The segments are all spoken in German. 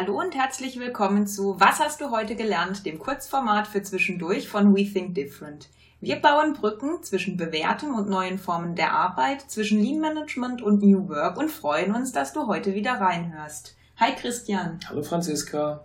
Hallo und herzlich willkommen zu Was hast du heute gelernt, dem Kurzformat für zwischendurch von We Think Different. Wir bauen Brücken zwischen bewährtem und neuen Formen der Arbeit, zwischen Lean Management und New Work und freuen uns, dass du heute wieder reinhörst. Hi Christian. Hallo Franziska.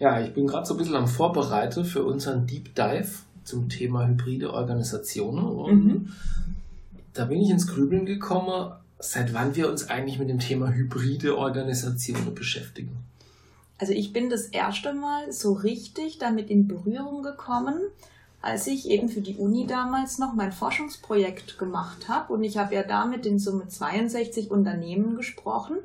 Ja, ich bin gerade so ein bisschen am Vorbereiten für unseren Deep Dive zum Thema hybride Organisationen und mhm. da bin ich ins Grübeln gekommen, seit wann wir uns eigentlich mit dem Thema hybride Organisationen beschäftigen. Also ich bin das erste Mal so richtig damit in Berührung gekommen, als ich eben für die Uni damals noch mein Forschungsprojekt gemacht habe. Und ich habe ja da mit in Summe 62 Unternehmen gesprochen.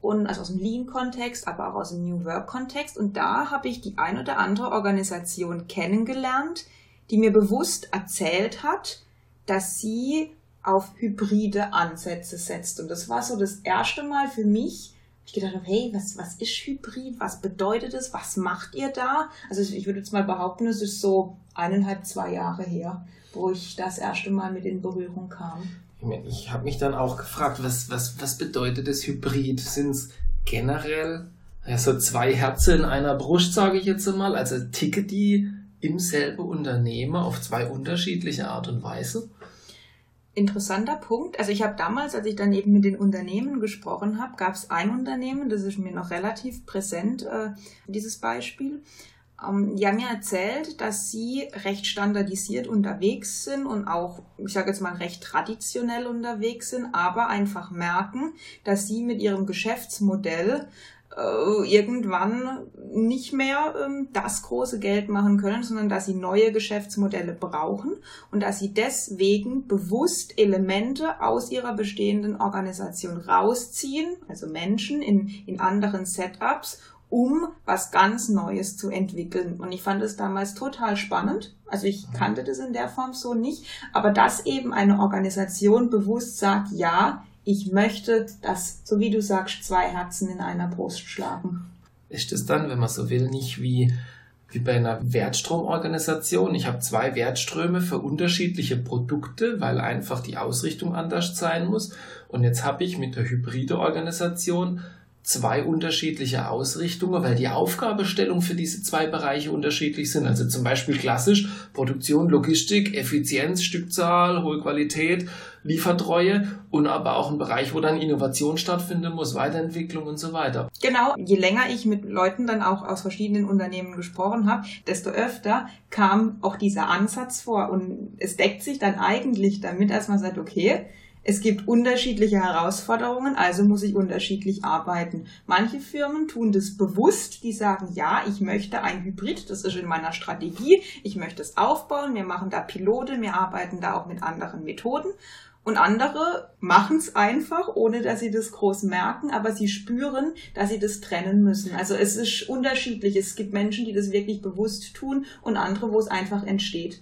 Und also aus dem Lean-Kontext, aber auch aus dem New Work-Kontext. Und da habe ich die ein oder andere Organisation kennengelernt, die mir bewusst erzählt hat, dass sie auf hybride Ansätze setzt. Und das war so das erste Mal für mich, gedacht habe, hey, was, was ist Hybrid? Was bedeutet es? Was macht ihr da? Also ich würde jetzt mal behaupten, es ist so eineinhalb, zwei Jahre her, wo ich das erste Mal mit in Berührung kam. Ich habe mich dann auch gefragt, was, was, was bedeutet das Hybrid? Sind es generell ja, so zwei Herzen in einer Brust, sage ich jetzt einmal? Also ticket die im selben Unternehmen auf zwei unterschiedliche Art und Weise? Interessanter Punkt. Also ich habe damals, als ich dann eben mit den Unternehmen gesprochen habe, gab es ein Unternehmen, das ist mir noch relativ präsent, äh, dieses Beispiel. Ähm, die haben mir erzählt, dass sie recht standardisiert unterwegs sind und auch, ich sage jetzt mal, recht traditionell unterwegs sind, aber einfach merken, dass sie mit ihrem Geschäftsmodell irgendwann nicht mehr ähm, das große Geld machen können, sondern dass sie neue Geschäftsmodelle brauchen und dass sie deswegen bewusst Elemente aus ihrer bestehenden Organisation rausziehen, also Menschen in, in anderen Setups, um was ganz Neues zu entwickeln. Und ich fand es damals total spannend. Also ich kannte das in der Form so nicht, aber dass eben eine Organisation bewusst sagt, ja, ich möchte, dass, so wie du sagst, zwei Herzen in einer Brust schlagen. Ist es dann, wenn man so will, nicht wie, wie bei einer Wertstromorganisation? Ich habe zwei Wertströme für unterschiedliche Produkte, weil einfach die Ausrichtung anders sein muss. Und jetzt habe ich mit der hybride Organisation zwei unterschiedliche Ausrichtungen, weil die Aufgabestellung für diese zwei Bereiche unterschiedlich sind. Also zum Beispiel klassisch Produktion, Logistik, Effizienz, Stückzahl, hohe Qualität, Liefertreue und aber auch ein Bereich, wo dann Innovation stattfinden muss, Weiterentwicklung und so weiter. Genau, je länger ich mit Leuten dann auch aus verschiedenen Unternehmen gesprochen habe, desto öfter kam auch dieser Ansatz vor und es deckt sich dann eigentlich damit, dass man sagt, okay, es gibt unterschiedliche Herausforderungen, also muss ich unterschiedlich arbeiten. Manche Firmen tun das bewusst, die sagen, ja, ich möchte ein Hybrid, das ist in meiner Strategie, ich möchte es aufbauen, wir machen da Pilote, wir arbeiten da auch mit anderen Methoden. Und andere machen es einfach, ohne dass sie das groß merken, aber sie spüren, dass sie das trennen müssen. Also es ist unterschiedlich. Es gibt Menschen, die das wirklich bewusst tun und andere, wo es einfach entsteht.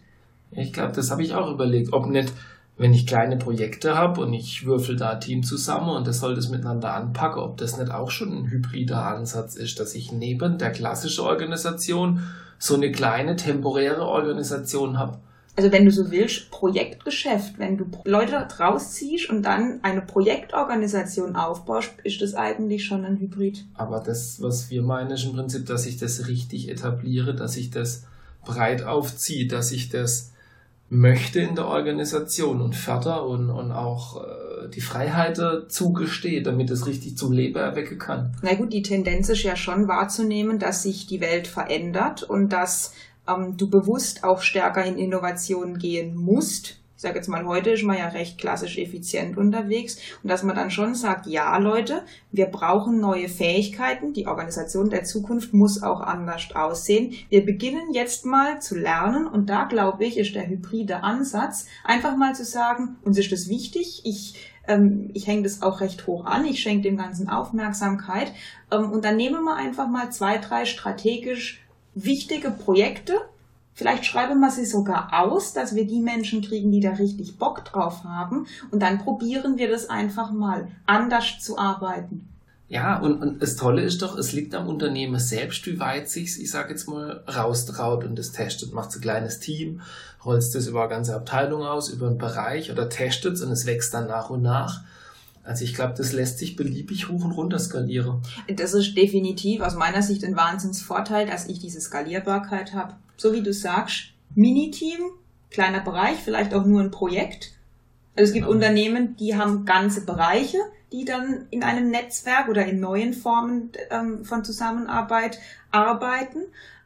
Ich glaube, das habe ich auch überlegt, ob nicht wenn ich kleine Projekte habe und ich würfel da ein Team zusammen und das soll das miteinander anpacken, ob das nicht auch schon ein hybrider Ansatz ist, dass ich neben der klassischen Organisation so eine kleine temporäre Organisation habe. Also wenn du so willst, Projektgeschäft, wenn du Leute rausziehst und dann eine Projektorganisation aufbaust, ist das eigentlich schon ein Hybrid. Aber das, was wir meinen, ist im Prinzip, dass ich das richtig etabliere, dass ich das breit aufziehe, dass ich das möchte in der Organisation und Förder und, und auch äh, die Freiheit zugesteht, damit es richtig zum Leben erwecken kann. Na gut, die Tendenz ist ja schon wahrzunehmen, dass sich die Welt verändert und dass ähm, du bewusst auch stärker in Innovation gehen musst. Ich sage jetzt mal, heute ist man ja recht klassisch effizient unterwegs. Und dass man dann schon sagt, ja Leute, wir brauchen neue Fähigkeiten, die Organisation der Zukunft muss auch anders aussehen. Wir beginnen jetzt mal zu lernen. Und da glaube ich, ist der hybride Ansatz, einfach mal zu sagen, uns ist das wichtig, ich ähm, ich hänge das auch recht hoch an, ich schenke dem Ganzen Aufmerksamkeit. Ähm, und dann nehmen wir einfach mal zwei, drei strategisch wichtige Projekte Vielleicht schreiben wir sie sogar aus, dass wir die Menschen kriegen, die da richtig Bock drauf haben. Und dann probieren wir das einfach mal, anders zu arbeiten. Ja, und, und das Tolle ist doch, es liegt am Unternehmen selbst, wie weit sich, ich sage jetzt mal, raustraut und das testet. Macht ein kleines Team, rollt das über eine ganze Abteilung aus, über einen Bereich oder testet es und es wächst dann nach und nach. Also ich glaube, das lässt sich beliebig hoch und runter skalieren. Das ist definitiv aus meiner Sicht ein Wahnsinnsvorteil, dass ich diese Skalierbarkeit habe. So wie du sagst, Miniteam, kleiner Bereich, vielleicht auch nur ein Projekt. Also es gibt genau. Unternehmen, die haben ganze Bereiche, die dann in einem Netzwerk oder in neuen Formen ähm, von Zusammenarbeit arbeiten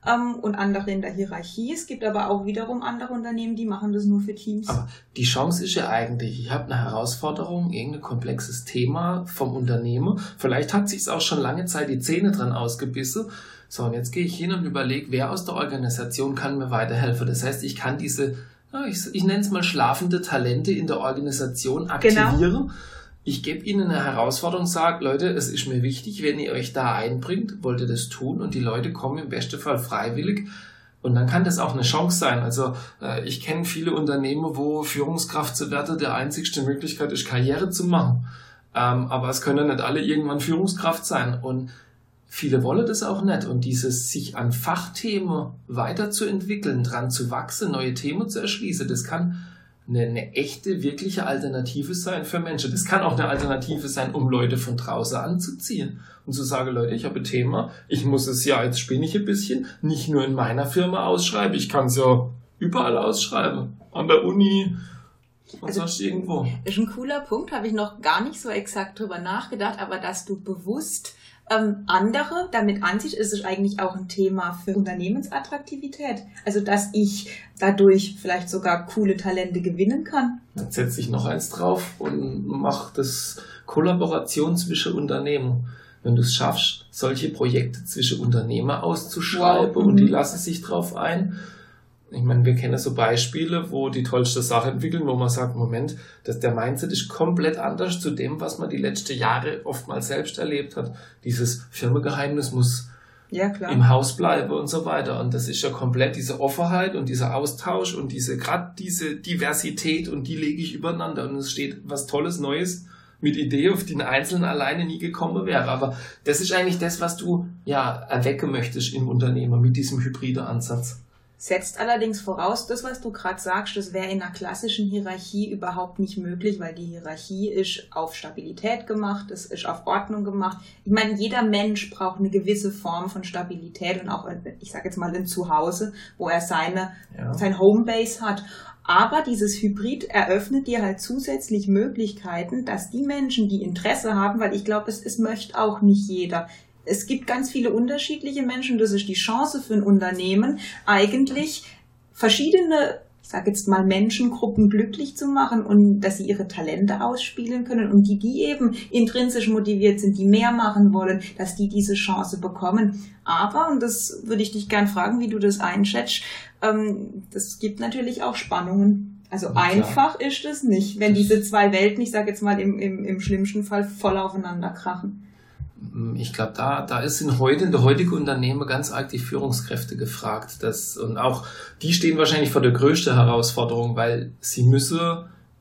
ähm, und andere in der Hierarchie. Es gibt aber auch wiederum andere Unternehmen, die machen das nur für Teams. Aber die Chance ist ja eigentlich, ich habe eine Herausforderung, irgendein komplexes Thema vom Unternehmen. Vielleicht hat sich auch schon lange Zeit die Zähne dran ausgebissen. So, und jetzt gehe ich hin und überlege, wer aus der Organisation kann mir weiterhelfen. Das heißt, ich kann diese, ich, ich nenne es mal schlafende Talente in der Organisation genau. aktivieren. Genau ich gebe Ihnen eine Herausforderung, sage, Leute, es ist mir wichtig, wenn ihr euch da einbringt, wollt ihr das tun und die Leute kommen im besten Fall freiwillig. Und dann kann das auch eine Chance sein. Also äh, ich kenne viele Unternehmen, wo Führungskraft zu werden der einzigste Möglichkeit ist, Karriere zu machen. Ähm, aber es können nicht alle irgendwann Führungskraft sein. Und viele wollen das auch nicht. Und dieses sich an Fachthemen weiterzuentwickeln, dran zu wachsen, neue Themen zu erschließen, das kann eine, eine echte, wirkliche Alternative sein für Menschen. Das kann auch eine Alternative sein, um Leute von draußen anzuziehen und zu sagen, Leute, ich habe ein Thema, ich muss es ja, jetzt spinne ich ein bisschen, nicht nur in meiner Firma ausschreiben, ich kann es ja überall ausschreiben, an der Uni, also, sonst irgendwo. Ist ein cooler Punkt, habe ich noch gar nicht so exakt drüber nachgedacht, aber dass du bewusst ähm, andere damit ansiehst, ist es eigentlich auch ein Thema für Unternehmensattraktivität. Also, dass ich dadurch vielleicht sogar coole Talente gewinnen kann. Dann setze ich noch eins drauf und mache das Kollaboration zwischen Unternehmen. Wenn du es schaffst, solche Projekte zwischen Unternehmer auszuschreiben wow. und die mhm. lassen sich drauf ein, ich meine, wir kennen so Beispiele, wo die tollste Sache entwickeln, wo man sagt, Moment, dass der Mindset ist komplett anders zu dem, was man die letzten Jahre oftmals selbst erlebt hat. Dieses Firmengeheimnis muss ja, im Haus bleiben und so weiter. Und das ist ja komplett diese Offenheit und dieser Austausch und diese, gerade diese Diversität und die lege ich übereinander und es steht was Tolles, Neues mit Idee, auf die ein Einzelnen alleine nie gekommen wäre. Aber das ist eigentlich das, was du ja erwecken möchtest im Unternehmer mit diesem hybride Ansatz setzt allerdings voraus, das, was du gerade sagst, das wäre in einer klassischen Hierarchie überhaupt nicht möglich, weil die Hierarchie ist auf Stabilität gemacht, es ist auf Ordnung gemacht. Ich meine, jeder Mensch braucht eine gewisse Form von Stabilität und auch, ich sage jetzt mal, ein Zuhause, wo er seine, ja. sein Homebase hat. Aber dieses Hybrid eröffnet dir halt zusätzlich Möglichkeiten, dass die Menschen, die Interesse haben, weil ich glaube, es, es möchte auch nicht jeder es gibt ganz viele unterschiedliche Menschen. Das ist die Chance für ein Unternehmen, eigentlich verschiedene, ich sage jetzt mal, Menschengruppen glücklich zu machen und dass sie ihre Talente ausspielen können und die, die eben intrinsisch motiviert sind, die mehr machen wollen, dass die diese Chance bekommen. Aber, und das würde ich dich gern fragen, wie du das einschätzt, ähm, das gibt natürlich auch Spannungen. Also ja, einfach ist es nicht, wenn diese zwei Welten, ich sage jetzt mal im, im, im schlimmsten Fall, voll aufeinander krachen. Ich glaube, da, da ist in heute, in der heutigen Unternehmen ganz arg die Führungskräfte gefragt. Das, und auch die stehen wahrscheinlich vor der größten Herausforderung, weil sie müssen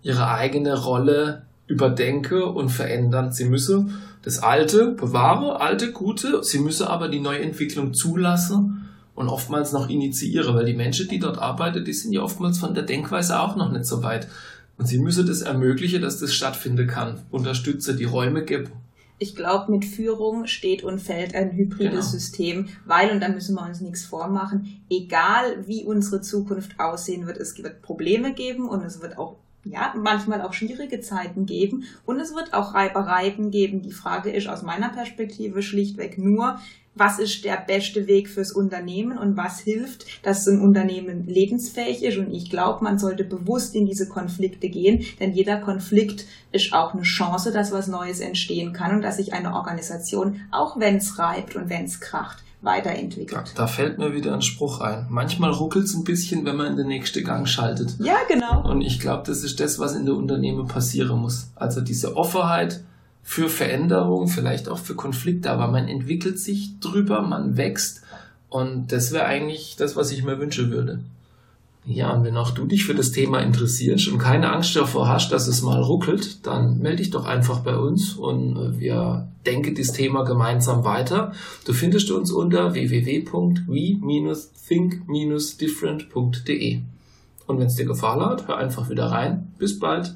ihre eigene Rolle überdenken und verändern. Sie müssen das Alte bewahren, alte, gute, sie müssen aber die Neuentwicklung zulassen und oftmals noch initiieren, weil die Menschen, die dort arbeiten, die sind ja oftmals von der Denkweise auch noch nicht so weit. Und sie müssen das ermöglichen, dass das stattfinden kann. Unterstütze, die Räume geben ich glaube, mit Führung steht und fällt ein hybrides genau. System, weil, und da müssen wir uns nichts vormachen, egal wie unsere Zukunft aussehen wird, es wird Probleme geben und es wird auch ja, manchmal auch schwierige Zeiten geben und es wird auch Reibereien geben. Die Frage ist aus meiner Perspektive schlichtweg nur, was ist der beste Weg fürs Unternehmen und was hilft, dass ein Unternehmen lebensfähig ist. Und ich glaube, man sollte bewusst in diese Konflikte gehen, denn jeder Konflikt ist auch eine Chance, dass was Neues entstehen kann und dass sich eine Organisation, auch wenn es reibt und wenn es kracht, weiterentwickelt. Da, da, fällt mir wieder ein Spruch ein. Manchmal ruckelt es ein bisschen, wenn man in den nächsten Gang schaltet. Ja, genau. Und ich glaube, das ist das, was in der Unternehmen passieren muss. Also diese Offenheit, für Veränderung, vielleicht auch für Konflikte, aber man entwickelt sich drüber, man wächst und das wäre eigentlich das, was ich mir wünschen würde. Ja, und wenn auch du dich für das Thema interessierst und keine Angst davor hast, dass es mal ruckelt, dann melde dich doch einfach bei uns und wir denken das Thema gemeinsam weiter. Du findest uns unter www.we-think-different.de. Und wenn es dir gefallen hat, hör einfach wieder rein. Bis bald.